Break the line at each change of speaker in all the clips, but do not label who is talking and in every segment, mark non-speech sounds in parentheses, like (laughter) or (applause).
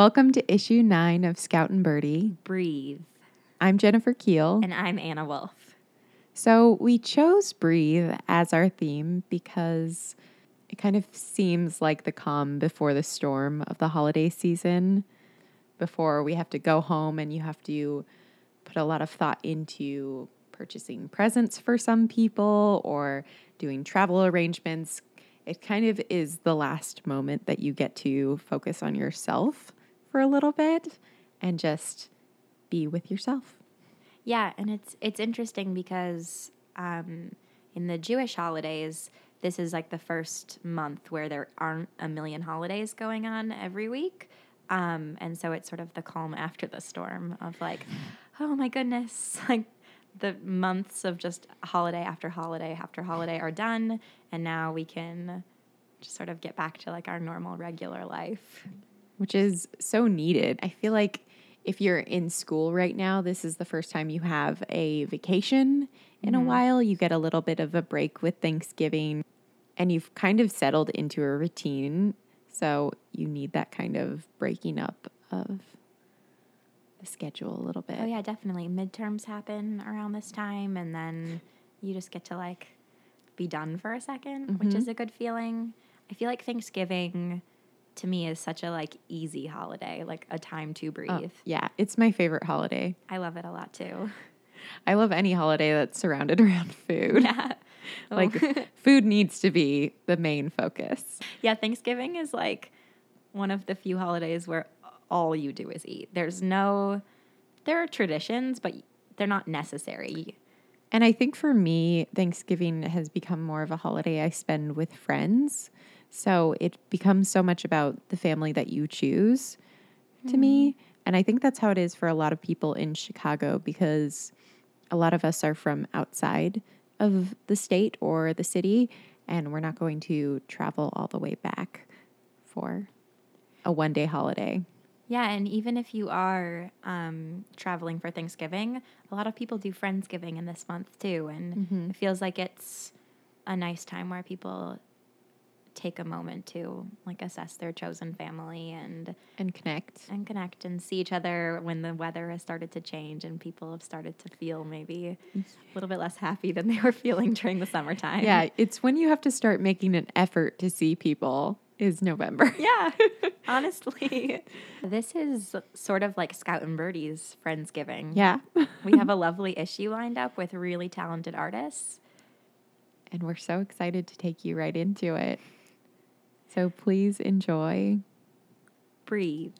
Welcome to issue nine of Scout and Birdie.
Breathe.
I'm Jennifer Keel.
And I'm Anna Wolf.
So we chose Breathe as our theme because it kind of seems like the calm before the storm of the holiday season, before we have to go home and you have to put a lot of thought into purchasing presents for some people or doing travel arrangements. It kind of is the last moment that you get to focus on yourself for a little bit and just be with yourself.
Yeah, and it's it's interesting because um, in the Jewish holidays, this is like the first month where there aren't a million holidays going on every week. Um, and so it's sort of the calm after the storm of like, oh my goodness, (laughs) like the months of just holiday after holiday after holiday are done, and now we can just sort of get back to like our normal regular life.
Which is so needed. I feel like if you're in school right now, this is the first time you have a vacation in mm-hmm. a while. You get a little bit of a break with Thanksgiving and you've kind of settled into a routine. So you need that kind of breaking up of the schedule a little bit.
Oh yeah, definitely. Midterms happen around this time and then you just get to like be done for a 2nd mm-hmm. which is a good feeling. I feel like Thanksgiving to me is such a like easy holiday, like a time to oh, breathe. Oh,
yeah, it's my favorite holiday.
I love it a lot too.
I love any holiday that's surrounded (laughs) around food. Yeah. (laughs) like oh. (laughs) food needs to be the main focus.
Yeah, Thanksgiving is like one of the few holidays where all you do is eat. There's no, there are traditions, but they're not necessary.
And I think for me, Thanksgiving has become more of a holiday I spend with friends. So it becomes so much about the family that you choose to mm. me. And I think that's how it is for a lot of people in Chicago because a lot of us are from outside of the state or the city, and we're not going to travel all the way back for a one day holiday.
Yeah, and even if you are um, traveling for Thanksgiving, a lot of people do Friendsgiving in this month too. And mm-hmm. it feels like it's a nice time where people take a moment to like assess their chosen family and
and connect
and connect and see each other when the weather has started to change and people have started to feel maybe a little bit less happy than they were (laughs) feeling during the summertime.
Yeah, it's when you have to start making an effort to see people is November. (laughs)
Yeah. (laughs) honestly. This is sort of like Scout and Birdie's Friendsgiving.
Yeah.
we have a lovely issue lined up with really talented artists.
And we're so excited to take you right into it. So please enjoy.
Breathe.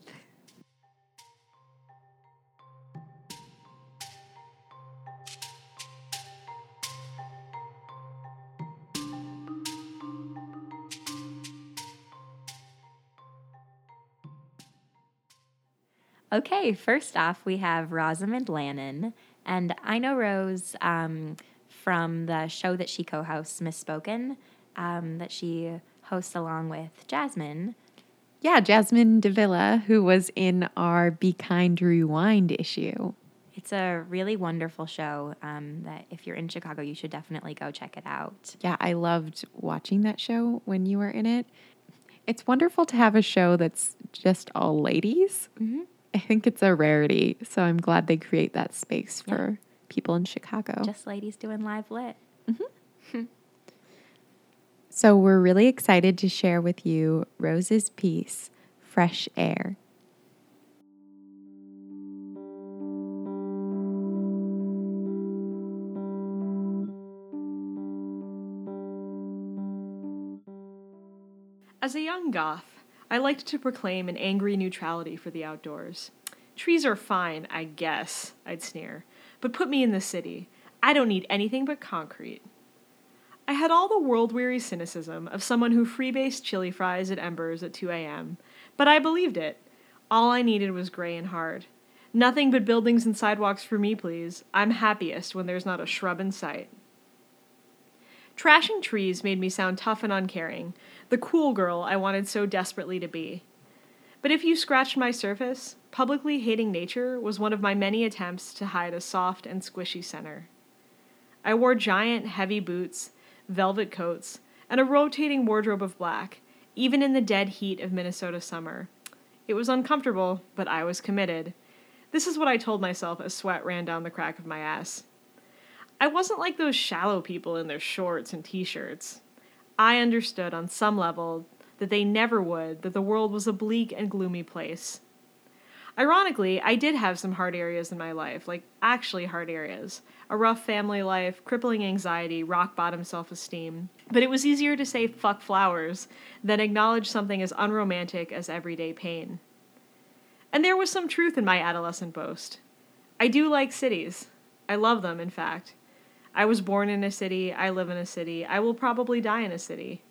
Okay, first off, we have Rosamond Lannon. And I know Rose um, from the show that she co hosts, Misspoken, um, that she hosts along with Jasmine.
Yeah, Jasmine Davila, who was in our Be Kind Rewind issue.
It's a really wonderful show um, that if you're in Chicago, you should definitely go check it out.
Yeah, I loved watching that show when you were in it. It's wonderful to have a show that's just all ladies. Mm-hmm. I think it's a rarity, so I'm glad they create that space for yeah. people in Chicago.
Just ladies doing live lit.
Mm-hmm. (laughs) So we're really excited to share with you Rose's piece, Fresh Air.
As a young goth, I liked to proclaim an angry neutrality for the outdoors. Trees are fine, I guess, I'd sneer, but put me in the city. I don't need anything but concrete. I had all the world weary cynicism of someone who freebased chili fries at Embers at 2 a.m., but I believed it. All I needed was gray and hard. Nothing but buildings and sidewalks for me, please. I'm happiest when there's not a shrub in sight. Trashing trees made me sound tough and uncaring, the cool girl I wanted so desperately to be. But if you scratched my surface, publicly hating nature was one of my many attempts to hide a soft and squishy center. I wore giant, heavy boots velvet coats, and a rotating wardrobe of black, even in the dead heat of Minnesota summer. It was uncomfortable, but I was committed. This is what I told myself as sweat ran down the crack of my ass. I wasn't like those shallow people in their shorts and t shirts. I understood on some level that they never would, that the world was a bleak and gloomy place. Ironically, I did have some hard areas in my life, like actually hard areas. A rough family life, crippling anxiety, rock bottom self esteem. But it was easier to say fuck flowers than acknowledge something as unromantic as everyday pain. And there was some truth in my adolescent boast. I do like cities. I love them, in fact. I was born in a city, I live in a city, I will probably die in a city.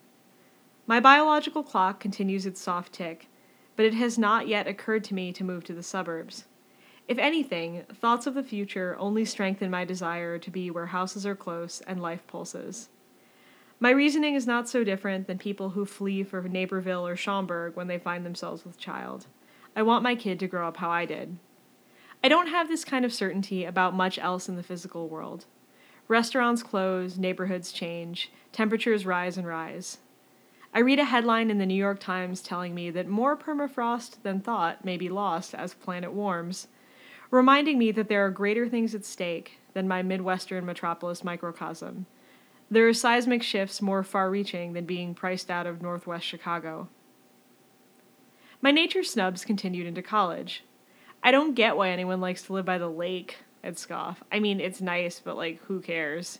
My biological clock continues its soft tick, but it has not yet occurred to me to move to the suburbs. If anything, thoughts of the future only strengthen my desire to be where houses are close and life pulses. My reasoning is not so different than people who flee for Naperville or Schaumburg when they find themselves with child. I want my kid to grow up how I did. I don't have this kind of certainty about much else in the physical world. Restaurants close, neighborhoods change, temperatures rise and rise. I read a headline in the New York Times telling me that more permafrost than thought may be lost as planet warms, reminding me that there are greater things at stake than my Midwestern metropolis microcosm. There are seismic shifts more far reaching than being priced out of Northwest Chicago. My nature snubs continued into college. I don't get why anyone likes to live by the lake, I'd scoff. I mean, it's nice, but like, who cares?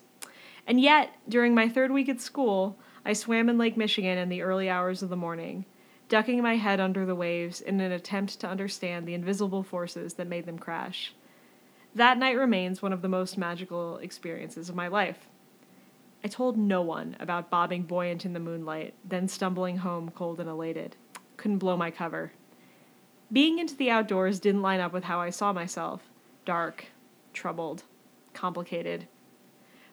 And yet, during my third week at school, I swam in Lake Michigan in the early hours of the morning, ducking my head under the waves in an attempt to understand the invisible forces that made them crash. That night remains one of the most magical experiences of my life. I told no one about bobbing buoyant in the moonlight, then stumbling home cold and elated. Couldn't blow my cover. Being into the outdoors didn't line up with how I saw myself dark, troubled, complicated.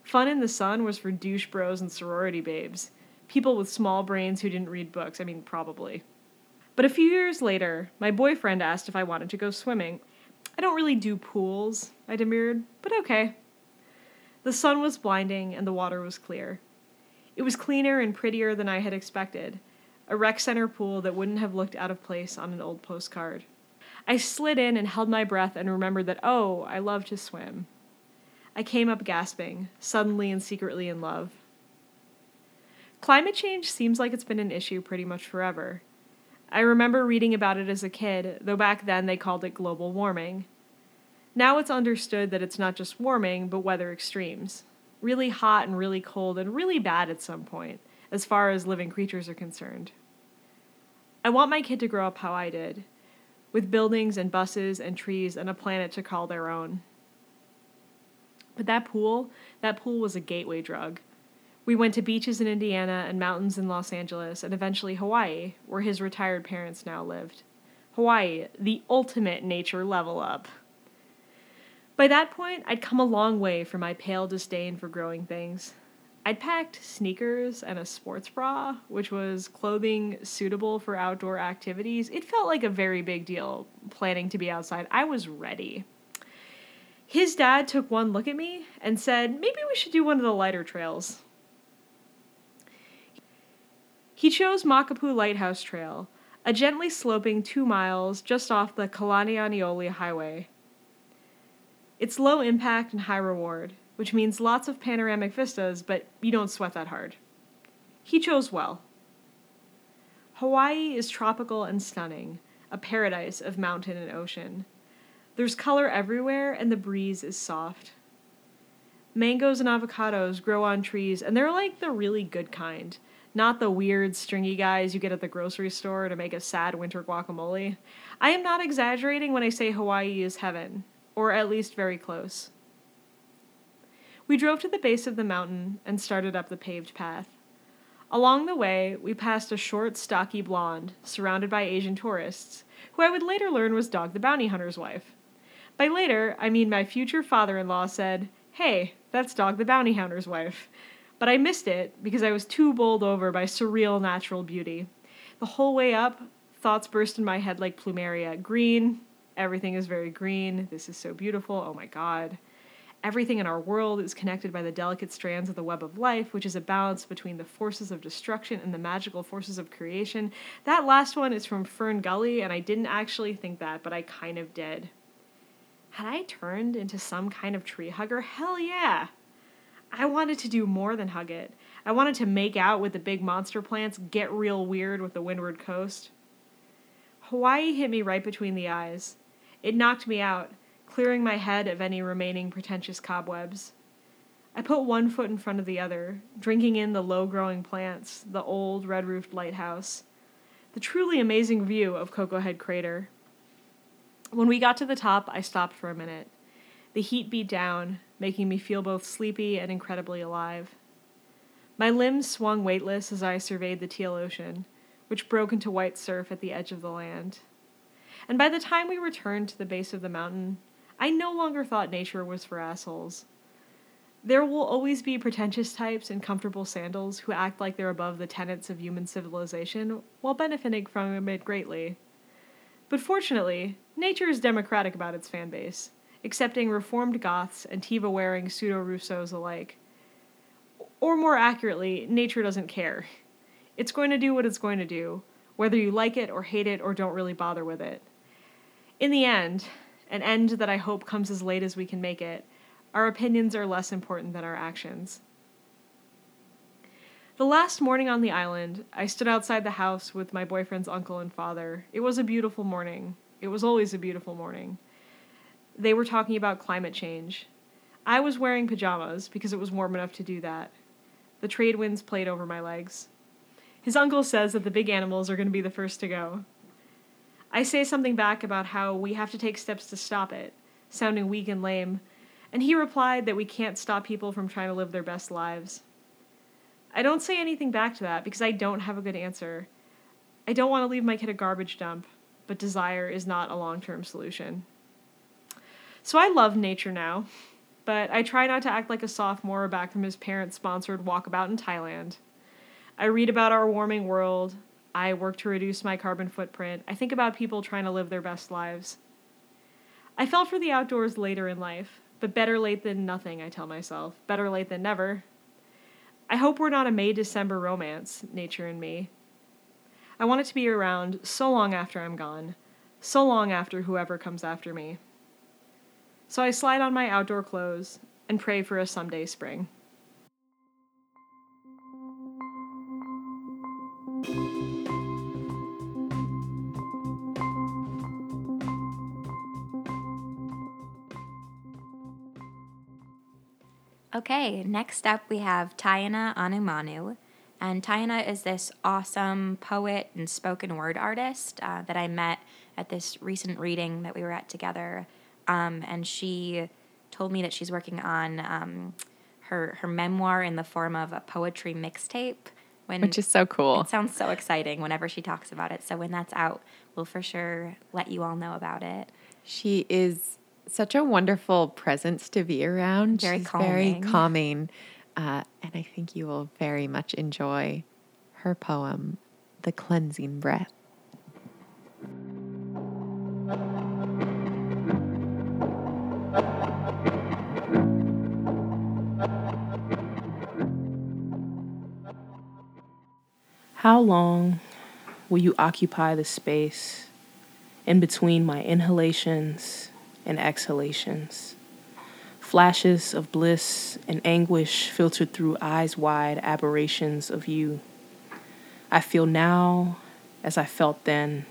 Fun in the sun was for douche bros and sorority babes people with small brains who didn't read books. I mean, probably. But a few years later, my boyfriend asked if I wanted to go swimming. I don't really do pools, I demurred, but okay. The sun was blinding and the water was clear. It was cleaner and prettier than I had expected, a rec center pool that wouldn't have looked out of place on an old postcard. I slid in and held my breath and remembered that, oh, I love to swim. I came up gasping, suddenly and secretly in love. Climate change seems like it's been an issue pretty much forever. I remember reading about it as a kid, though back then they called it global warming. Now it's understood that it's not just warming, but weather extremes. Really hot and really cold and really bad at some point, as far as living creatures are concerned. I want my kid to grow up how I did, with buildings and buses and trees and a planet to call their own. But that pool, that pool was a gateway drug. We went to beaches in Indiana and mountains in Los Angeles and eventually Hawaii, where his retired parents now lived. Hawaii, the ultimate nature level up. By that point, I'd come a long way from my pale disdain for growing things. I'd packed sneakers and a sports bra, which was clothing suitable for outdoor activities. It felt like a very big deal planning to be outside. I was ready. His dad took one look at me and said, maybe we should do one of the lighter trails. He chose Makapu'u Lighthouse Trail, a gently sloping two miles just off the Kalanianaole Highway. It's low impact and high reward, which means lots of panoramic vistas, but you don't sweat that hard. He chose well. Hawaii is tropical and stunning, a paradise of mountain and ocean. There's color everywhere, and the breeze is soft. Mangoes and avocados grow on trees, and they're like the really good kind not the weird stringy guys you get at the grocery store to make a sad winter guacamole. I am not exaggerating when I say Hawaii is heaven, or at least very close. We drove to the base of the mountain and started up the paved path. Along the way, we passed a short, stocky blonde, surrounded by Asian tourists, who I would later learn was Dog the Bounty Hunter's wife. By later, I mean my future father in law said, Hey, that's Dog the Bounty Hunter's wife. But I missed it because I was too bowled over by surreal natural beauty. The whole way up, thoughts burst in my head like plumeria. Green, everything is very green. This is so beautiful. Oh my god. Everything in our world is connected by the delicate strands of the web of life, which is a balance between the forces of destruction and the magical forces of creation. That last one is from Fern Gully, and I didn't actually think that, but I kind of did. Had I turned into some kind of tree hugger? Hell yeah! I wanted to do more than hug it. I wanted to make out with the big monster plants, get real weird with the windward coast. Hawaii hit me right between the eyes. It knocked me out, clearing my head of any remaining pretentious cobwebs. I put one foot in front of the other, drinking in the low growing plants, the old red roofed lighthouse, the truly amazing view of Koko Head Crater. When we got to the top, I stopped for a minute. The heat beat down, making me feel both sleepy and incredibly alive. My limbs swung weightless as I surveyed the teal ocean, which broke into white surf at the edge of the land. And by the time we returned to the base of the mountain, I no longer thought nature was for assholes. There will always be pretentious types in comfortable sandals who act like they're above the tenets of human civilization while benefiting from it greatly. But fortunately, nature is democratic about its fan base, accepting reformed goths and Teva wearing pseudo Rousseaus alike. Or more accurately, nature doesn't care. It's going to do what it's going to do, whether you like it or hate it or don't really bother with it. In the end, an end that I hope comes as late as we can make it, our opinions are less important than our actions. The last morning on the island, I stood outside the house with my boyfriend's uncle and father. It was a beautiful morning. It was always a beautiful morning. They were talking about climate change. I was wearing pajamas because it was warm enough to do that. The trade winds played over my legs. His uncle says that the big animals are going to be the first to go. I say something back about how we have to take steps to stop it, sounding weak and lame, and he replied that we can't stop people from trying to live their best lives. I don't say anything back to that because I don't have a good answer. I don't want to leave my kid a garbage dump, but desire is not a long term solution. So I love nature now, but I try not to act like a sophomore back from his parents sponsored walkabout in Thailand. I read about our warming world. I work to reduce my carbon footprint. I think about people trying to live their best lives. I fell for the outdoors later in life, but better late than nothing, I tell myself. Better late than never. I hope we're not a May December romance, nature and me. I want it to be around so long after I'm gone, so long after whoever comes after me. So I slide on my outdoor clothes and pray for a someday spring.
Okay, next up we have Tayana Anumanu. And Tayana is this awesome poet and spoken word artist uh, that I met at this recent reading that we were at together. Um, and she told me that she's working on um, her her memoir in the form of a poetry mixtape.
When Which is so cool.
It sounds so exciting whenever she talks about it. So when that's out, we'll for sure let you all know about it.
She is such a wonderful presence to be around.
Very
She's
calming.
Very calming. Uh, and I think you will very much enjoy her poem, The Cleansing Breath.
How long will you occupy the space in between my inhalations and exhalations? Flashes of bliss and anguish filtered through eyes wide aberrations of you. I feel now as I felt then,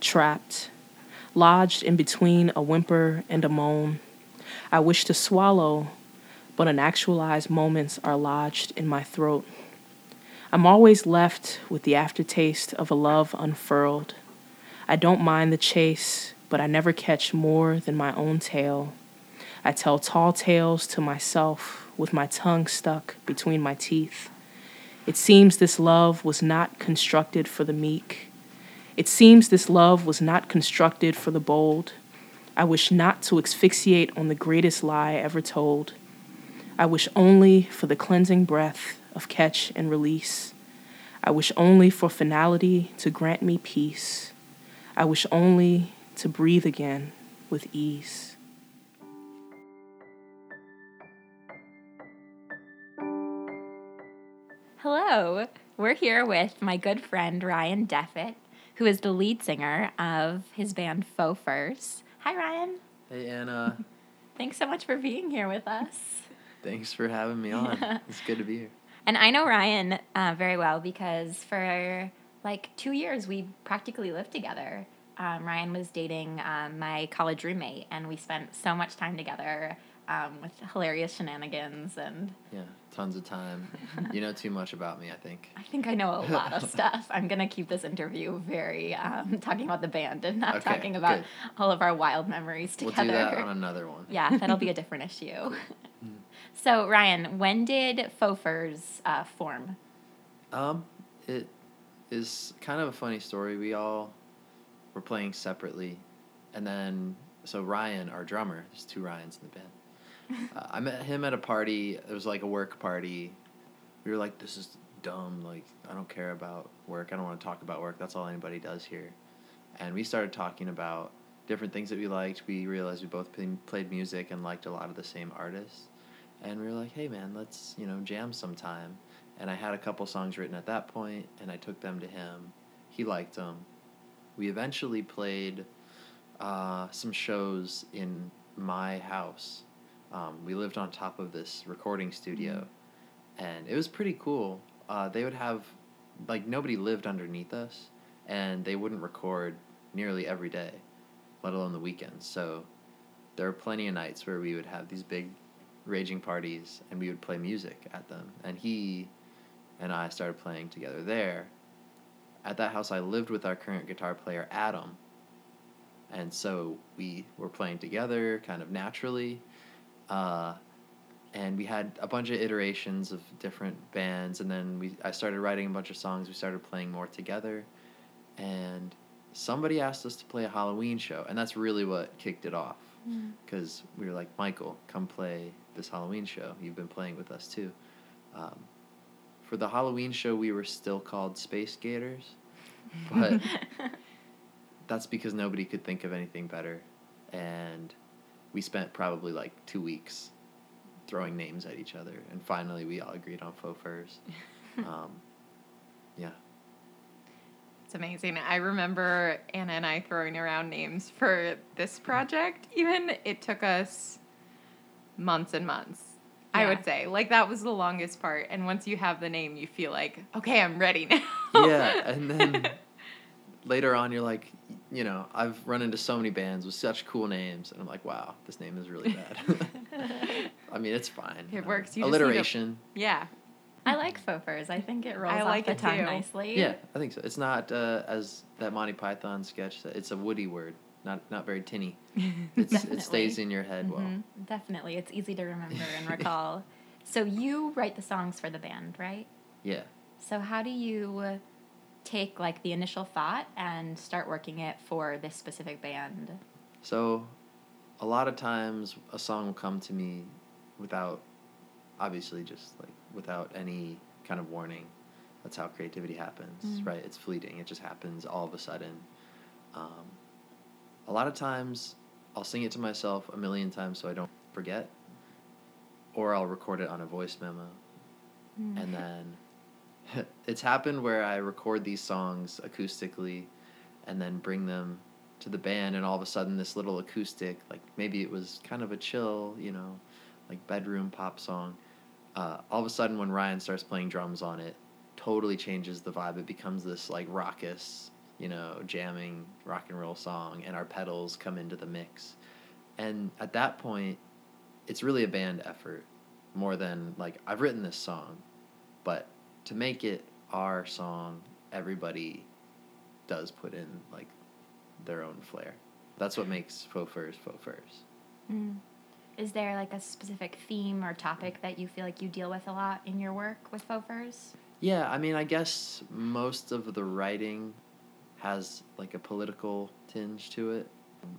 trapped, lodged in between a whimper and a moan. I wish to swallow, but unactualized moments are lodged in my throat. I'm always left with the aftertaste of a love unfurled. I don't mind the chase, but I never catch more than my own tail. I tell tall tales to myself with my tongue stuck between my teeth. It seems this love was not constructed for the meek. It seems this love was not constructed for the bold. I wish not to asphyxiate on the greatest lie ever told. I wish only for the cleansing breath of catch and release. I wish only for finality to grant me peace. I wish only to breathe again with ease.
Hello, we're here with my good friend Ryan Deffitt who is the lead singer of his band Faux Furs. Hi, Ryan.
Hey Anna, (laughs)
Thanks so much for being here with us.
thanks for having me on. (laughs) It's good to be here.
And I know Ryan uh, very well because for like two years we practically lived together. Um, Ryan was dating um, my college roommate, and we spent so much time together um, with hilarious shenanigans. And
Yeah, tons of time. You know too much about me, I think. (laughs)
I think I know a lot of stuff. I'm gonna keep this interview very um, talking about the band and not
Okay,
talking about
good.
all of our wild memories together.
We'll do that on another one.
Yeah, that'll be a different issue. so, Ryan, when did Faux Furs uh, form?
Um, it is kind of a funny story. We all were playing separately, and then so Ryan, our drummer, there's two Ryans in the band. Uh, (laughs) I met him at a party. It was like a work party. We were like, "This is dumb. Like, I don't care about work. I don't want to talk about work. That's all anybody does here." And we started talking about different things that we liked. We realized we both play, played music and liked a lot of the same artists. And we were like, "Hey, man, let's you know jam sometime." and I had a couple songs written at that point, and I took them to him. He liked them. We eventually played uh, some shows in my house. Um, we lived on top of this recording studio, and it was pretty cool. Uh, they would have, like, nobody lived underneath us, and they wouldn't record nearly every day, let alone the weekends. So there were plenty of nights where we would have these big raging parties and we would play music at them. And he and I started playing together there. At that house, I lived with our current guitar player, Adam. And so we were playing together kind of naturally. Uh, and we had a bunch of iterations of different bands. And then we, I started writing a bunch of songs. We started playing more together. And somebody asked us to play a Halloween show. And that's really what kicked it off. Because we were like, Michael, come play this Halloween show. You've been playing with us too. Um, for the Halloween show, we were still called Space Gators, but (laughs) that's because nobody could think of anything better, and we spent probably like two weeks throwing names at each other, and finally we all agreed on faux furs. (laughs) Um, yeah,
It's amazing. I remember Anna and I throwing around names for this project. Even it took us months and months. I would say like that was the longest part. And once you have the name, you feel like okay, I'm ready now.
yeah, and then (laughs) later on, you're like, you know, I've run into so many bands with such cool names, and I'm like, wow, this name is really bad. (laughs) (laughs) I mean, it's fine.
It works. You just need a-
Alliteration.
yeah.
I like Faux Furs. I think it rolls
I
off
like
the tongue
too.
nicely.
Yeah, I think so. It's not uh, as that Monty Python sketch. said, It's a woody word, not not very tinny. (laughs) It's, it stays in your head well.
Mhm. Definitely. It's easy to remember and recall. So you write the songs for the band, right?
Yeah.
So how do you uh, take like the initial thought and start working it for this specific band?
So, a lot of times a song will come to me without, obviously, just like without any kind of warning. That's how creativity happens,
Mm.
right? It's fleeting. It just happens all of a sudden. Um, a lot of times, I'll sing it to myself a million times so I don't forget, or I'll record it on a voice memo, and then (laughs) it's happened where I record these songs acoustically, and then bring them to the band, and all of a sudden this little acoustic, like maybe it was kind of a chill, you know, like bedroom pop song. Uh, all of a sudden, when Ryan starts playing drums on it, totally changes the vibe. It becomes this like raucous, you know, jamming rock and roll song, and our pedals come into the mix. And at that point, it's really a band effort more than like I've written this song, but to make it our song, everybody does put in like their own flair. That's what makes faux furs faux furs.
Mm. Is there like a specific theme or topic that you feel like you deal with a lot in your work with Faux Furs?
Yeah, I mean, I guess most of the writing has like a political tinge to it,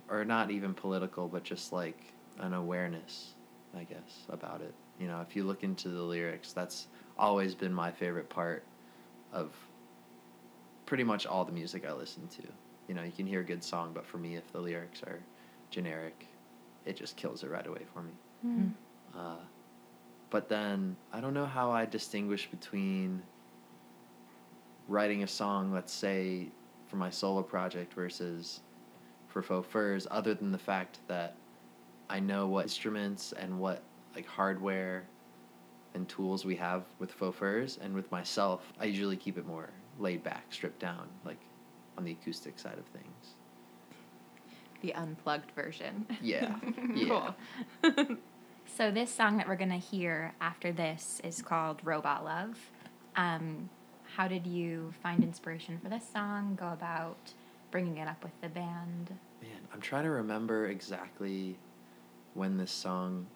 or not even political, but just like an awareness, I guess, about it. You know, if you look into the lyrics, that's always been my favorite part of pretty much all the music I listen to. You know, you can hear a good song, but for me, if the lyrics are generic, it just kills it right away for me.
Mm.
Uh, but then I don't know how I distinguish between writing a song, let's say, for my solo project versus for Faux Furs, other than the fact that I know what instruments and what like hardware and tools we have with Faux Furs, and with myself, I usually keep it more laid back, stripped down, like on the acoustic side of things.
The unplugged version.
Yeah, (laughs) yeah.
Cool. (laughs)
So this song that we're gonna hear after this is called "Robot Love." Um, how did you find inspiration for this song? Go about bringing it up with the band.
Man, I'm trying to remember exactly when this song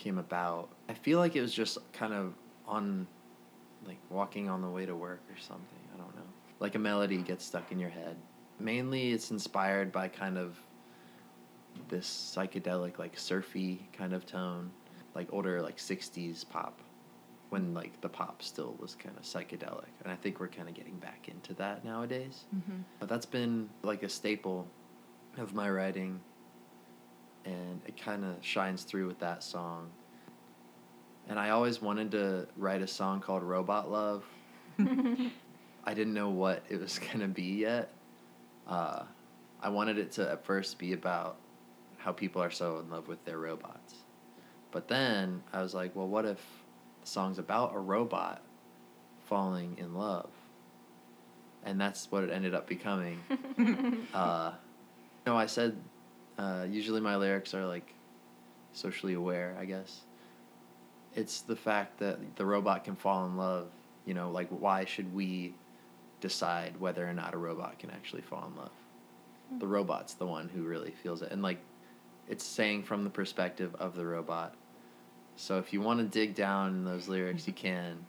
came about. I feel like it was just kind of on, like, walking on the way to work or something. I don't know. Like a melody gets stuck in your head. Mainly, it's inspired by kind of this psychedelic, like, surfy kind of tone, like older, like, 60s pop. When like the pop still was kind of psychedelic, and I think we're kind of getting back into that nowadays.
Mhm.
But that's been like a staple of my writing, and it kind of shines through with that song. And I always wanted to write a song called Robot Love. (laughs) I didn't know what it was (laughs) going to be yet. Uh, I wanted it to at first be about how people are so in love with their robots. But then I was like, well, what if the song's about a robot falling in love? And that's what it ended up becoming. (laughs) uh, no, I said uh, usually my lyrics are like socially aware, I guess. It's the fact that the robot can fall in love. You know, like why should we decide whether or not a robot can actually fall in love? The robot's the one who really feels it. And like it's saying from the perspective of the robot. So if you want to dig down in those lyrics, you can.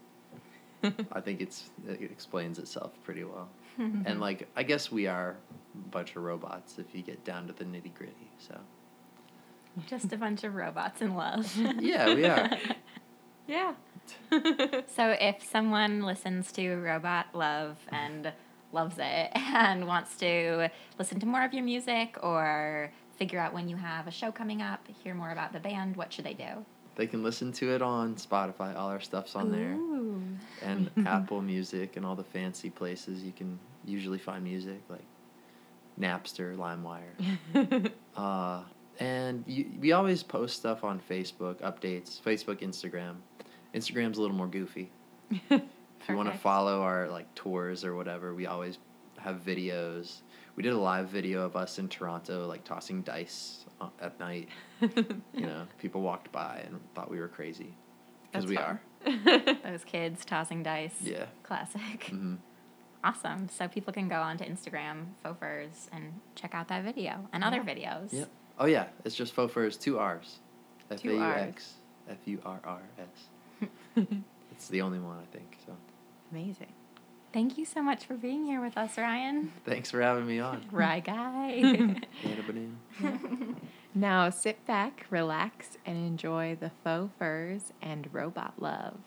(laughs) I think it's it explains itself pretty well. And (laughs) like I guess we are a bunch of robots if you get down to the nitty gritty. So
Just a bunch of robots in love. (laughs)
yeah, we are. (laughs)
Yeah.
So if someone listens to Robot Love and loves it and wants to listen to more of your music or figure out when you have a show coming up, hear more about the band, what should they do?
They can listen to it on Spotify. All our stuff's on there, and Apple Music and all the fancy places you can usually find music like Napster, LimeWire. (laughs) Uh, and you, we always post stuff on Facebook, updates, Facebook, Instagram. Instagram's a little more goofy. (laughs) If you want to follow our like tours or whatever, we always have videos. We did a live video of us in Toronto, like tossing dice uh, at night. (laughs) You know, people walked by and thought we were crazy because we
fun.
are.
Those kids tossing dice.
Yeah.
Classic.
hmm
Awesome. So people can go onto Instagram, Fofers, and check out that video and other videos.
Yep. Oh yeah, it's just faux furs, two R's. F A
Rs.
X F U R R S. (laughs) It's the only one I think. So
Amazing.
Thank you so much for being here with us, Ryan.
thanks for having me on. (laughs)
Rye guy. (laughs)
Banana banana.
Now sit back, relax, and enjoy the faux furs and robot love.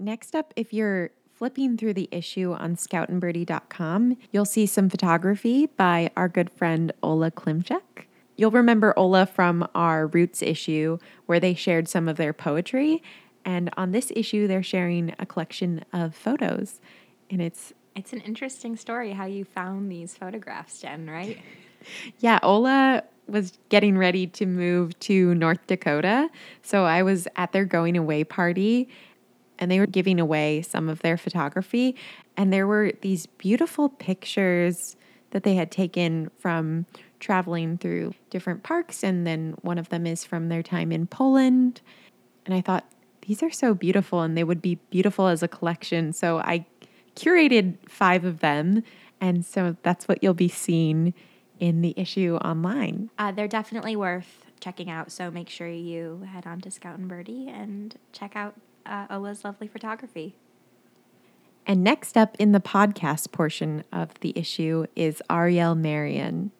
Next up, if you're flipping through the issue on scoutandbirdie.com, you'll see some photography by our good friend Ola Klimchuk. You'll remember Ola from our Roots issue where they shared some of their poetry. And on this issue, they're sharing a collection of photos. And it's
It's an interesting story how you found these photographs, Jen, right? (laughs)
Yeah, Ola was getting ready to move to North Dakota. So I was at their going away party and they were giving away some of their photography. And there were these beautiful pictures that they had taken from traveling through different parks. And then one of them is from their time in Poland. And I thought, these are so beautiful and they would be beautiful as a collection. So I curated five of them. And so that's what you'll be seeing in the issue online.
Uh, they're definitely worth checking out. So make sure you head on to Scout and Birdie and check out uh, Ola's lovely photography.
And next up in the podcast portion of the issue is Ariel Marion.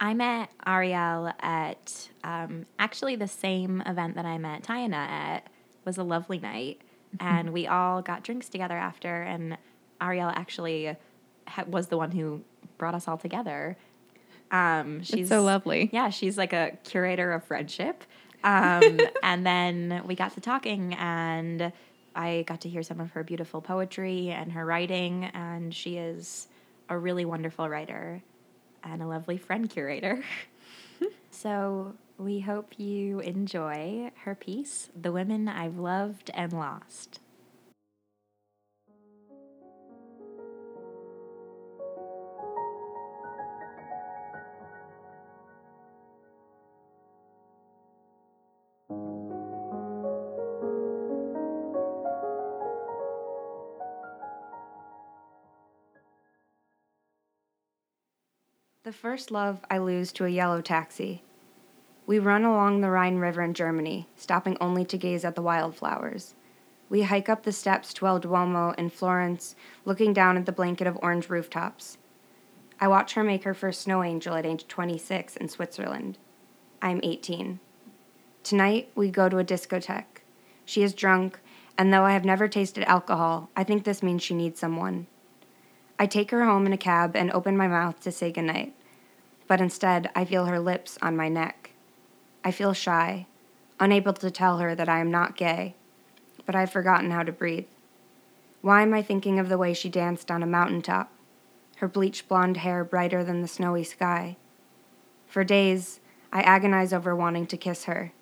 I met Ariel at um, actually the same event that I met Tiana at. It was a lovely night, and we all got drinks together after. And Ariel actually ha- was the one who brought us all together. Um, she's
It's so lovely.
Yeah, she's like a curator of friendship. Um, (laughs) and then we got to talking, and I got to hear some of her beautiful poetry and her writing. And she is a really wonderful writer and a lovely friend curator. (laughs) so we hope you enjoy her piece, The Women I've Loved and Lost.
The first love I lose to a yellow taxi. We run along the Rhine River in Germany, stopping only to gaze at the wildflowers. We hike up the steps to El Duomo in Florence, looking down at the blanket of orange rooftops. I watch her make her first snow angel at age 26 in Switzerland. I am 18. Tonight, we go to a discotheque. She is drunk, and though I have never tasted alcohol, I think this means she needs someone. I take her home in a cab and open my mouth to say goodnight, but instead I feel her lips on my neck. I feel shy, unable to tell her that I am not gay, but I've forgotten how to breathe. Why am I thinking of the way she danced on a mountaintop, her bleached blonde hair brighter than the snowy sky? For days, I agonize over wanting to kiss her,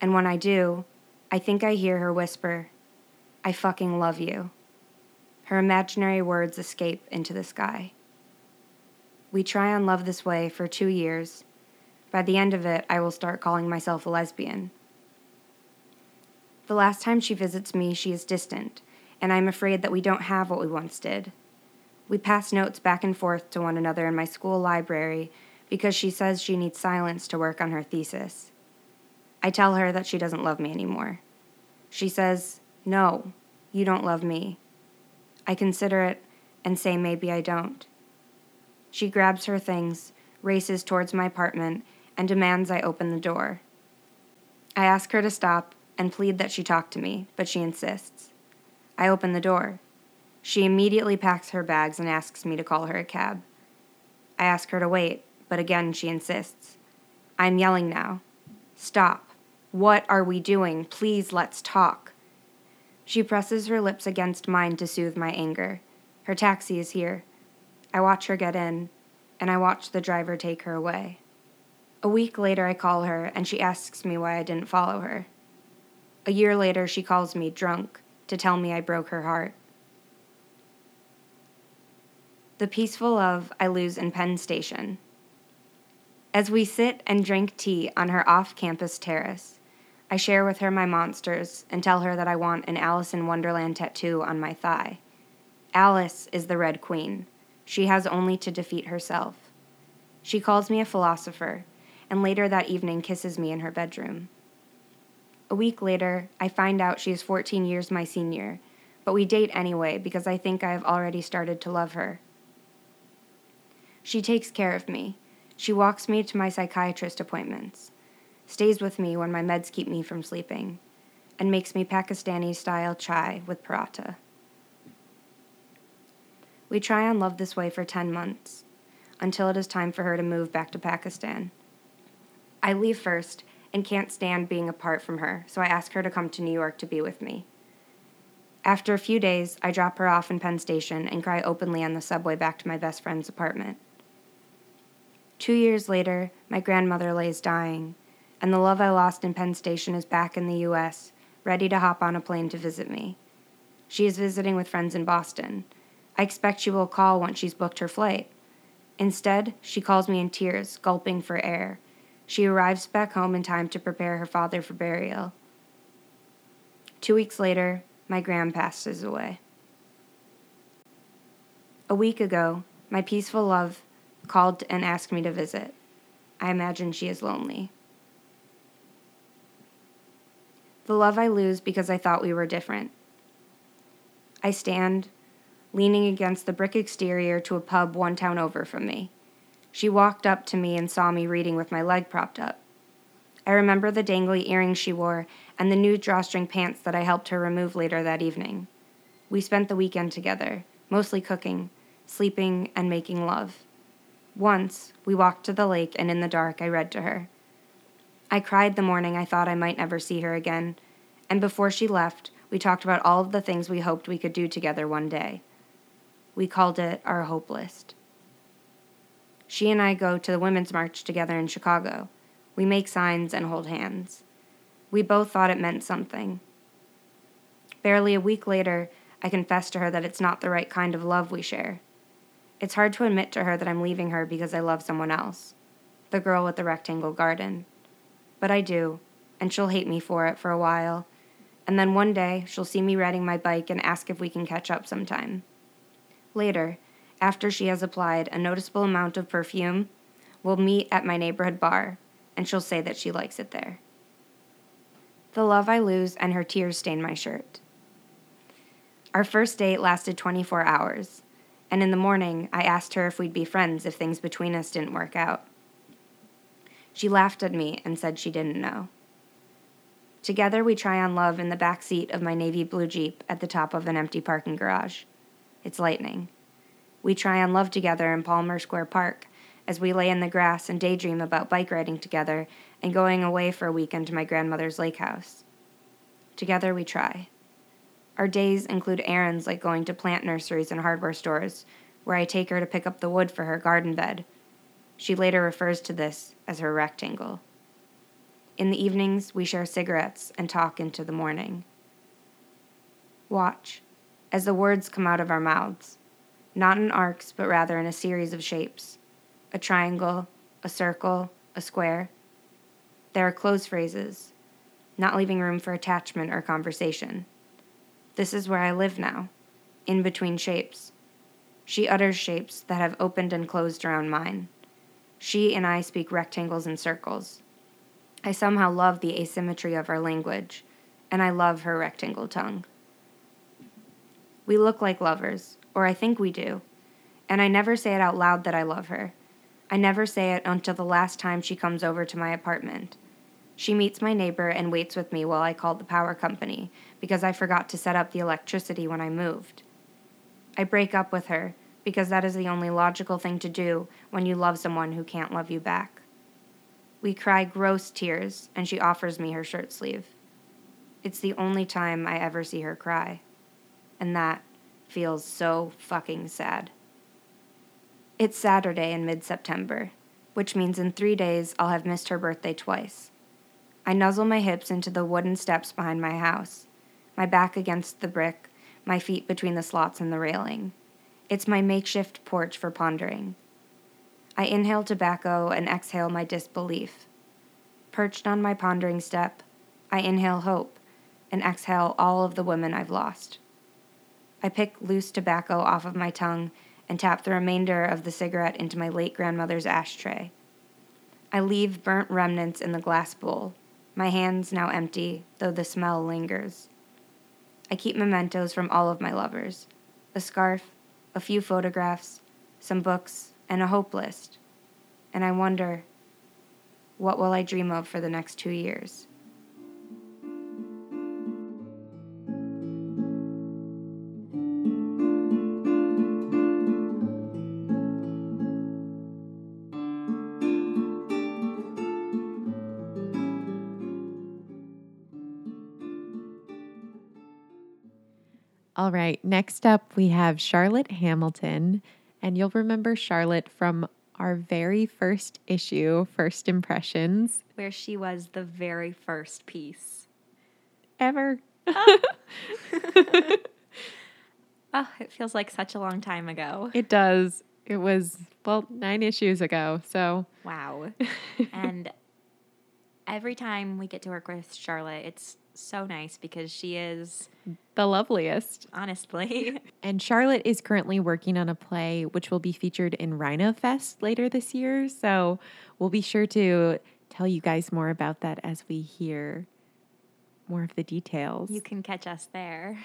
and when I do, I think I hear her whisper, I fucking love you. Her imaginary words escape into the sky. We try on Love This Way for two years. By the end of it, I will start calling myself a lesbian. The last time she visits me, she is distant, and I'm afraid that we don't have what we once did. We pass notes back and forth to one another in my school library because she says she needs silence to work on her thesis. I tell her that she doesn't love me anymore. She says, No, you don't love me. I consider it and say maybe I don't. She grabs her things, races towards my apartment, and demands I open the door. I ask her to stop and plead that she talk to me, but she insists. I open the door. She immediately packs her bags and asks me to call her a cab. I ask her to wait, but again she insists. I'm yelling now. Stop. What are we doing? Please let's talk. She presses her lips against mine to soothe my anger. Her taxi is here. I watch her get in, and I watch the driver take her away. A week later, I call her, and she asks me why I didn't follow her. A year later, she calls me drunk to tell me I broke her heart. The peaceful love I lose in Penn Station. As we sit and drink tea on her off campus terrace, I share with her my monsters and tell her that I want an Alice in Wonderland tattoo on my thigh. Alice is the Red Queen. She has only to defeat herself. She calls me a philosopher, and later that evening kisses me in her bedroom. A week later, I find out she is 14 years my senior, but we date anyway because I think I have already started to love her. She takes care of me. She walks me to my psychiatrist appointments, stays with me when my meds keep me from sleeping, and makes me Pakistani style chai with paratha. We try on love this way for 10 months until it is time for her to move back to Pakistan. I leave first and can't stand being apart from her, so I ask her to come to New York to be with me. After a few days, I drop her off in Penn Station and cry openly on the subway back to my best friend's apartment. Two years later, my grandmother lays dying, and the love I lost in Penn Station is back in the U.S., ready to hop on a plane to visit me. She is visiting with friends in Boston. I expect she will call once she's booked her flight. Instead, she calls me in tears, gulping for air. She arrives back home in time to prepare her father for burial. Two weeks later, my gram passes away. A week ago, my peaceful love called and asked me to visit. I imagine she is lonely. The love I lose because I thought we were different. I stand, leaning against the brick exterior to a pub one town over from me. She walked up to me and saw me reading with my leg propped up. I remember the dangly earrings she wore and the new drawstring pants that I helped her remove later that evening. We spent the weekend together, mostly cooking, sleeping, and making love. Once, we walked to the lake, and in the dark, I read to her. I cried the morning I thought I might never see her again, and before she left, we talked about all of the things we hoped we could do together one day. We called it our hope list. She and I go to the Women's March together in Chicago. We make signs and hold hands. We both thought it meant something. Barely a week later, I confess to her that it's not the right kind of love we share. It's hard to admit to her that I'm leaving her because I love someone else, the girl with the rectangle garden. But I do, and she'll hate me for it for a while. And then one day, she'll see me riding my bike and ask if we can catch up sometime. Later, after she has applied a noticeable amount of perfume, we'll meet at my neighborhood bar, and she'll say that she likes it there. The love I lose and her tears stain my shirt. Our first date lasted 24 hours, and in the morning I asked her if we'd be friends if things between us didn't work out. She laughed at me and said she didn't know. Together we try on love in the back seat of my navy blue Jeep at the top of an empty parking garage. It's lightning. We try on love together in Palmer Square Park as we lay in the grass and daydream about bike riding together and going away for a weekend to my grandmother's lake house. Together we try. Our days include errands like going to plant nurseries and hardware stores, where I take her to pick up the wood for her garden bed. She later refers to this as her rectangle. In the evenings, we share cigarettes and talk into the morning. Watch as the words come out of our mouths, not in arcs, but rather in a series of shapes a triangle, a circle, a square. There are close phrases, not leaving room for attachment or conversation. This is where I live now, in between shapes. She utters shapes that have opened and closed around mine. She and I speak rectangles and circles. I somehow love the asymmetry of our language, and I love her rectangle tongue. We look like lovers, or I think we do, and I never say it out loud that I love her. I never say it until the last time she comes over to my apartment. She meets my neighbor and waits with me while I call the power company because I forgot to set up the electricity when I moved. I break up with her because that is the only logical thing to do when you love someone who can't love you back. We cry gross tears, and she offers me her shirt sleeve. It's the only time I ever see her cry and that feels so fucking sad. It's Saturday in mid September, which means in three days I'll have missed her birthday twice. I nuzzle my hips into the wooden steps behind my house, my back against the brick, my feet between the slots and the railing. It's my makeshift porch for pondering. I inhale tobacco and exhale my disbelief. Perched on my pondering step, I inhale hope and exhale all of the women I've lost. I pick loose tobacco off of my tongue and tap the remainder of the cigarette into my late grandmother's ashtray. I leave burnt remnants in the glass bowl, my hands now empty, though the smell lingers. I keep mementos from all of my lovers a scarf, a few photographs, some books, and a hope list. And I wonder, what will I dream of for the next two years?
All right, next up we have Charlotte Hamilton. And you'll remember Charlotte from our very first issue, First Impressions,
Where she was the very first piece.
ever. (laughs) (laughs)
Oh, it feels like such a long time ago.
It does. It was, well, nine issues ago. So,
Wow. (laughs) and every time we get to work with Charlotte, it's so nice because she is,
the loveliest.
honestly, (laughs)
And Charlotte is currently working on a play which will be featured in Rhino Fest later this year. So we'll be sure to tell you guys more about that as we hear more of the details.
you can catch us there.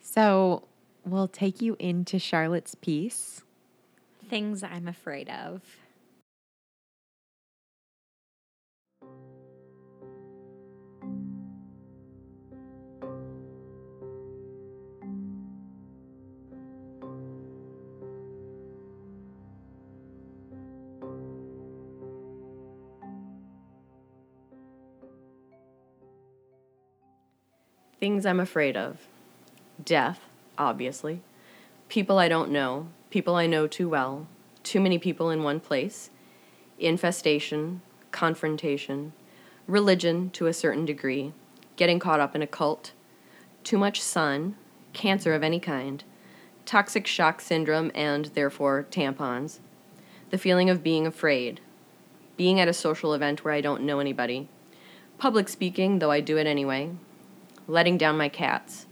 so we'll take you into Charlotte's piece.
Things I'm afraid of.
Things I'm afraid of. Death, obviously, people I don't know, people I know too well, too many people in one place, infestation, confrontation, religion to a certain degree, getting caught up in a cult, too much sun, cancer of any kind, toxic shock syndrome, and therefore tampons, the feeling of being afraid, being at a social event where I don't know anybody, public speaking, though I do it anyway, letting down my cats,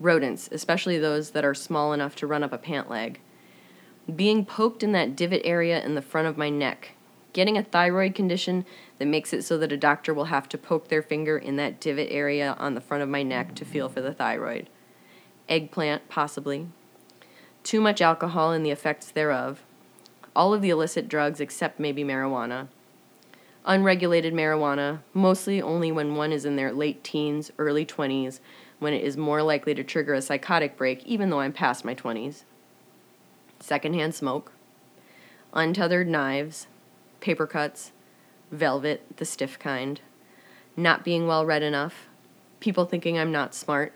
rodents, especially those that are small enough to run up a pant leg, being poked in that divot area in the front of my neck, getting a thyroid condition that makes it so that a doctor will have to poke their finger in that divot area on the front of my neck to feel for the thyroid, eggplant, possibly, too much alcohol and the effects thereof, all of the illicit drugs except maybe marijuana unregulated marijuana, mostly only when one is in their late teens, early 20s, when it is more likely to trigger a psychotic break, even though I'm past my 20s. Secondhand smoke, untethered knives, paper cuts, velvet, the stiff kind, not being well read enough, people thinking I'm not smart,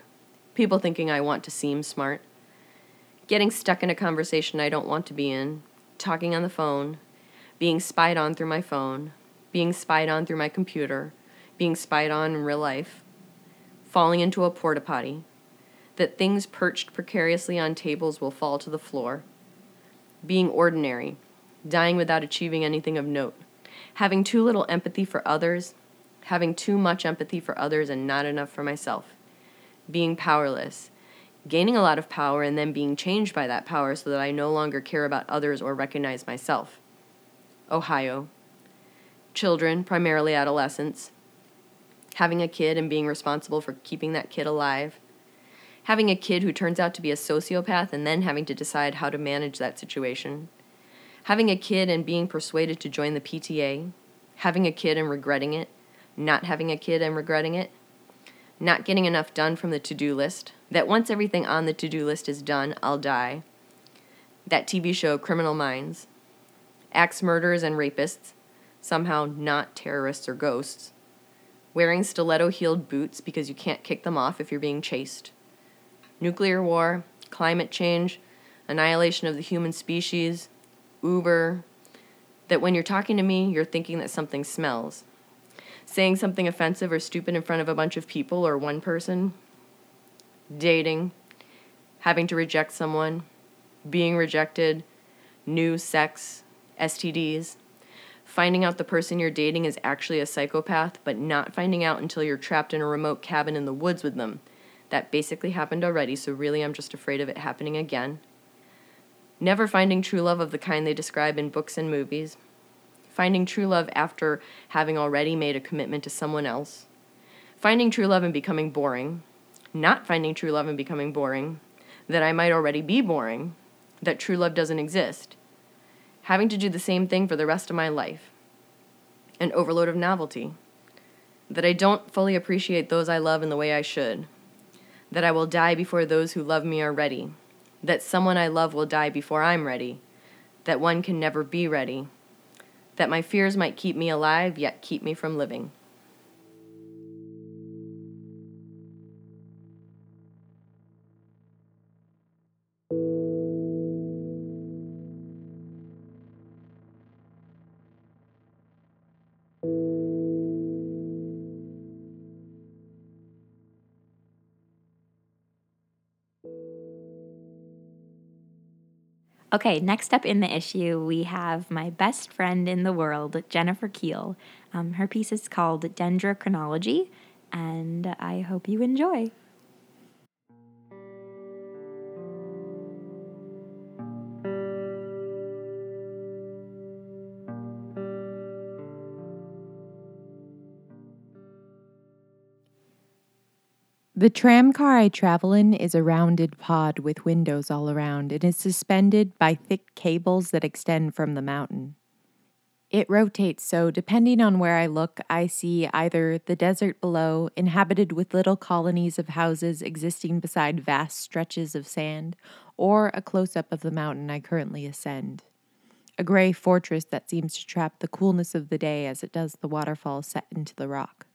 people thinking I want to seem smart, getting stuck in a conversation I don't want to be in, talking on the phone, being spied on through my phone, being spied on through my computer, being spied on in real life, falling into a porta potty, that things perched precariously on tables will fall to the floor, being ordinary, dying without achieving anything of note, having too little empathy for others, having too much empathy for others and not enough for myself, being powerless, gaining a lot of power and then being changed by that power so that I no longer care about others or recognize myself. Ohio children, primarily adolescents, having a kid and being responsible for keeping that kid alive, having a kid who turns out to be a sociopath and then having to decide how to manage that situation, having a kid and being persuaded to join the PTA, having a kid and regretting it, not having a kid and regretting it, not getting enough done from the to do list, that once everything on the to do list is done, I'll die, that TV show Criminal Minds, axe murderers and rapists, somehow not terrorists or ghosts, wearing stiletto heeled boots because you can't kick them off if you're being chased, nuclear war, climate change, annihilation of the human species, Uber, that when you're talking to me, you're thinking that something smells. Saying something offensive or stupid in front of a bunch of people or one person, dating, having to reject someone, being rejected, new sex, STDs, finding out the person you're dating is actually a psychopath, but not finding out until you're trapped in a remote cabin in the woods with them. That basically happened already, so really I'm just afraid of it happening again. Never finding true love of the kind they describe in books and movies. Finding true love after having already made a commitment to someone else. Finding true love and becoming boring. Not finding true love and becoming boring. That I might already be boring. That true love doesn't exist having to do the same thing for the rest of my life. An overload of novelty. That I don't fully appreciate those I love in the way I should. That I will die before those who love me are ready. That someone I love will die before I'm ready. That one can never be ready. That my fears might keep me alive, yet keep me from living.
Okay, next up in the issue, we have my best friend in the world, Jennifer Keel. Um, her piece is called Dendrochronology, and I hope you enjoy.
The tram car I travel in is a rounded pod with windows all around and is suspended by thick cables that extend from the mountain. It rotates so, depending on where I look, I see either the desert below, inhabited with little colonies of houses existing beside vast stretches of sand, or a close up of the mountain I currently ascend. A gray fortress that seems to trap the coolness of the day as it does the waterfall set into the rock.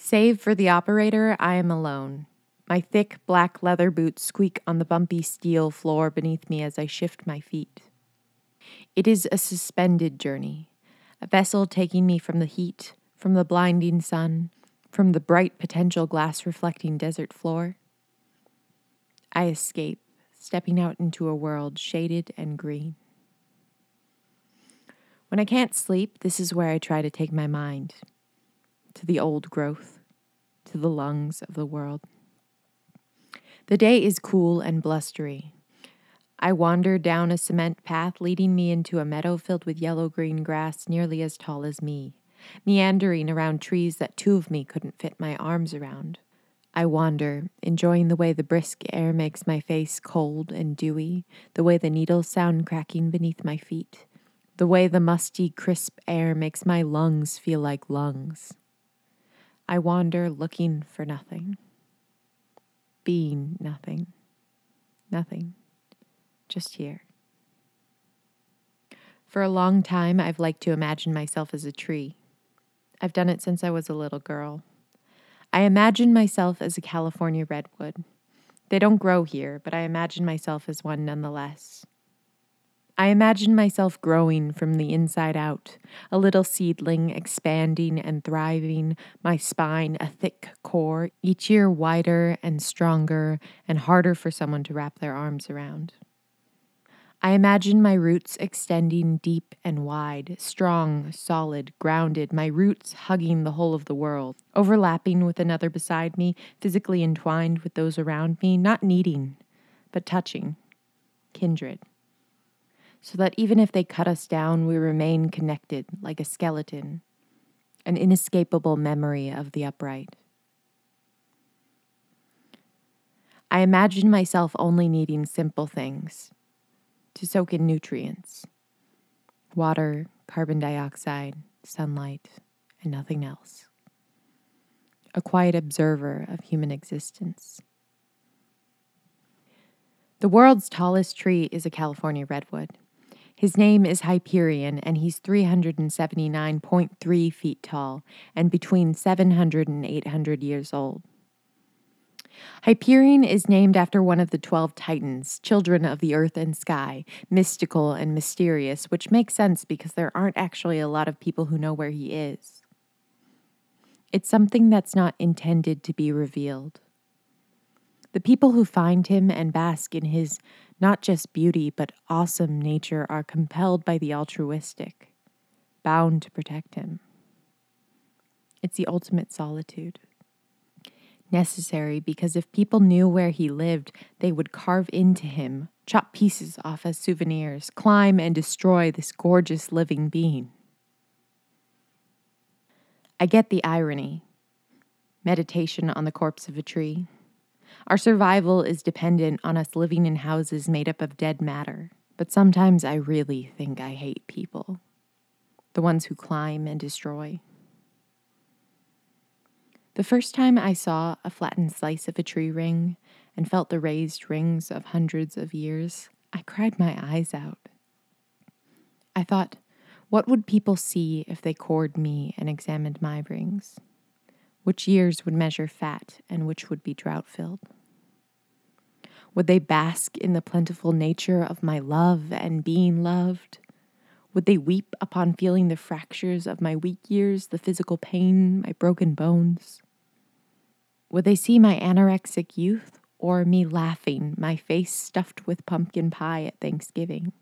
Save for the operator, I am alone. My thick black leather boots squeak on the bumpy steel floor beneath me as I shift my feet. It is a suspended journey, a vessel taking me from the heat, from the blinding sun, from the bright potential glass reflecting desert floor. I escape, stepping out into a world shaded and green. When I can't sleep, this is where I try to take my mind to the old growth, to the lungs of the world. The day is cool and blustery. I wander down a cement path leading me into a meadow filled with yellow green grass nearly as tall as me, meandering around trees that two of me couldn't fit my arms around. I wander, enjoying the way the brisk air makes my face cold and dewy, the way the needles sound cracking beneath my feet, the way the musty, crisp air makes my lungs feel like lungs. I wander looking for nothing, being nothing, nothing, just here. For a long time, I've liked to imagine myself as a tree. I've done it since I was a little girl. I imagine myself as a California redwood. They don't grow here, but I imagine myself as one nonetheless. I imagine myself growing from the inside out, a little seedling expanding and thriving, my spine a thick core, each year wider and stronger and harder for someone to wrap their arms around. I imagine my roots extending deep and wide, strong, solid, grounded, my roots hugging the whole of the world, overlapping with another beside me, physically entwined with those around me, not needing, but touching, kindred so that even if they cut us down, we remain connected like a skeleton, an inescapable memory of the upright. I imagine myself only needing simple things to soak in nutrients water, carbon dioxide, sunlight, and nothing else. A quiet observer of human existence. The world's tallest tree is a California redwood. His name is Hyperion, and he's 379.3 feet tall and between 700 and 800 years old. Hyperion is named after one of the 12 Titans, children of the earth and sky, mystical and mysterious, which makes sense because there aren't actually a lot of people who know where he is. It's something that's not intended to be revealed. The people who find him and bask in his not just beauty, but awesome nature are compelled by the altruistic, bound to protect him. It's the ultimate solitude. Necessary because if people knew where he lived, they would carve into him, chop pieces off as souvenirs, climb and destroy this gorgeous living being. I get the irony. Meditation on the corpse of a tree. Our survival is dependent on us living in houses made up of dead matter. But sometimes I really think I hate people the ones who climb and destroy. The first time I saw a flattened slice of a tree ring and felt the raised rings of hundreds of years, I cried my eyes out. I thought, what would people see if they cored me and examined my rings? Which years would measure fat and which would be drought filled? Would they bask in the plentiful nature of my love and being loved? Would they weep upon feeling the fractures of my weak years, the physical pain, my broken bones? Would they see my anorexic youth or me laughing, my face stuffed with pumpkin pie at Thanksgiving?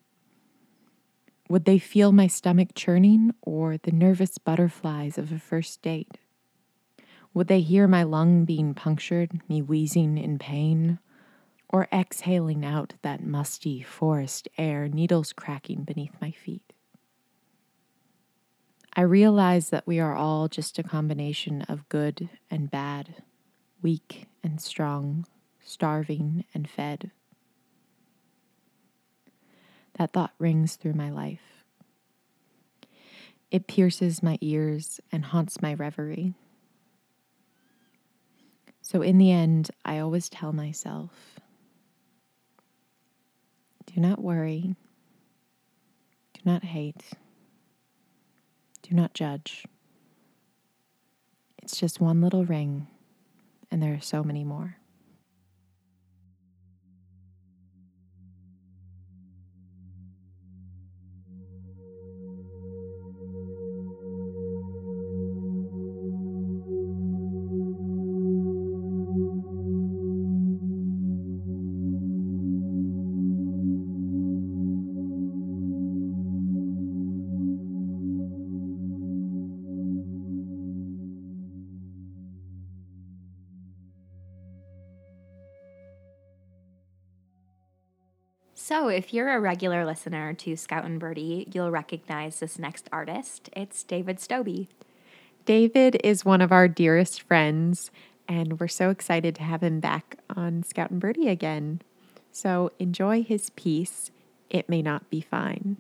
Would they feel my stomach churning or the nervous butterflies of a first date? Would they hear my lung being punctured, me wheezing in pain, or exhaling out that musty forest air, needles cracking beneath my feet? I realize that we are all just a combination of good and bad, weak and strong, starving and fed. That thought rings through my life. It pierces my ears and haunts my reverie. So, in the end, I always tell myself do not worry, do not hate, do not judge. It's just one little ring, and there are so many more.
So, if you're a regular listener to Scout and Birdie, you'll recognize this next artist. It's David Stobie.
David is one of our dearest friends, and we're so excited to have him back on Scout and Birdie again. So enjoy his piece, It May Not Be Fine.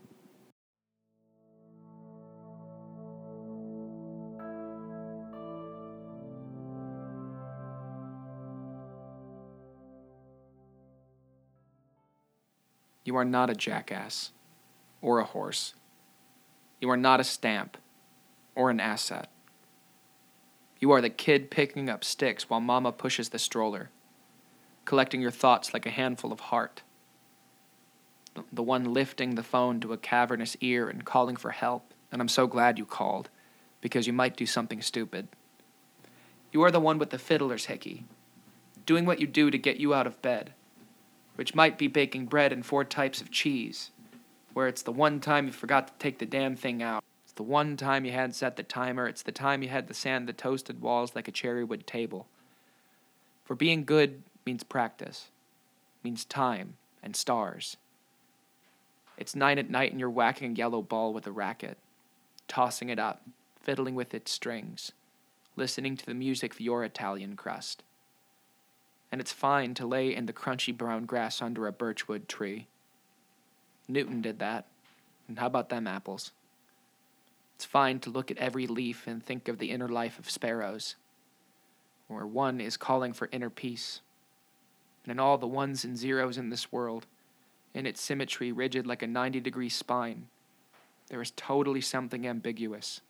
You are not a jackass or a horse. You are not a stamp or an asset. You are the kid picking up sticks while mama pushes the stroller, collecting your thoughts like a handful of heart. The one lifting the phone to a cavernous ear and calling for help, and I'm so glad you called, because you might do something stupid. You are the one with the fiddler's hickey, doing what you do to get you out of bed which might be baking bread and four types of cheese, where it's the one time you forgot to take the damn thing out. It's the one time you hadn't set the timer. It's the time you had to sand the toasted walls like a cherrywood table. For being good means practice, means time and stars. It's nine at night and you're whacking a yellow ball with a racket, tossing it up, fiddling with its strings, listening to the music of your Italian crust and it's fine to lay in the crunchy brown grass under a birchwood tree. Newton did that, and how about them apples? It's fine to look at every leaf and think of the inner life of sparrows, where one is calling for inner peace. And in all the ones and zeros in this world, in its symmetry rigid like a 90 degree spine, there is totally something ambiguous,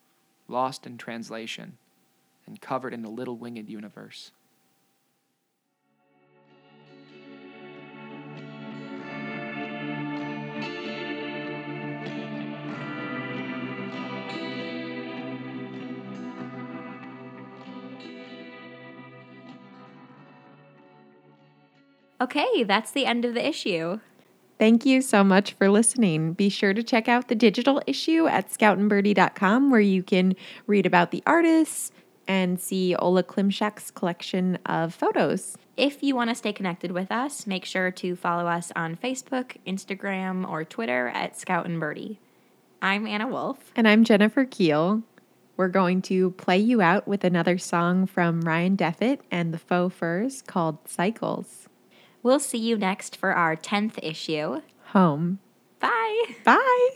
lost in translation, and covered in a little winged universe.
Okay, that's the end of the issue.
Thank you so much for listening. Be sure to check out the digital issue at scoutandbirdie.com where you can read about the artists and see Ola Klimczak's collection of photos.
If you want to stay connected with us, make sure to follow us on Facebook, Instagram, or Twitter at Scout and Birdie. I'm Anna Wolf.
And I'm Jennifer Keel. We're going to play you out with another song from Ryan Deffett and the Faux Furs called Cycles.
We'll see you next for our 10th issue.
Home.
Bye.
Bye.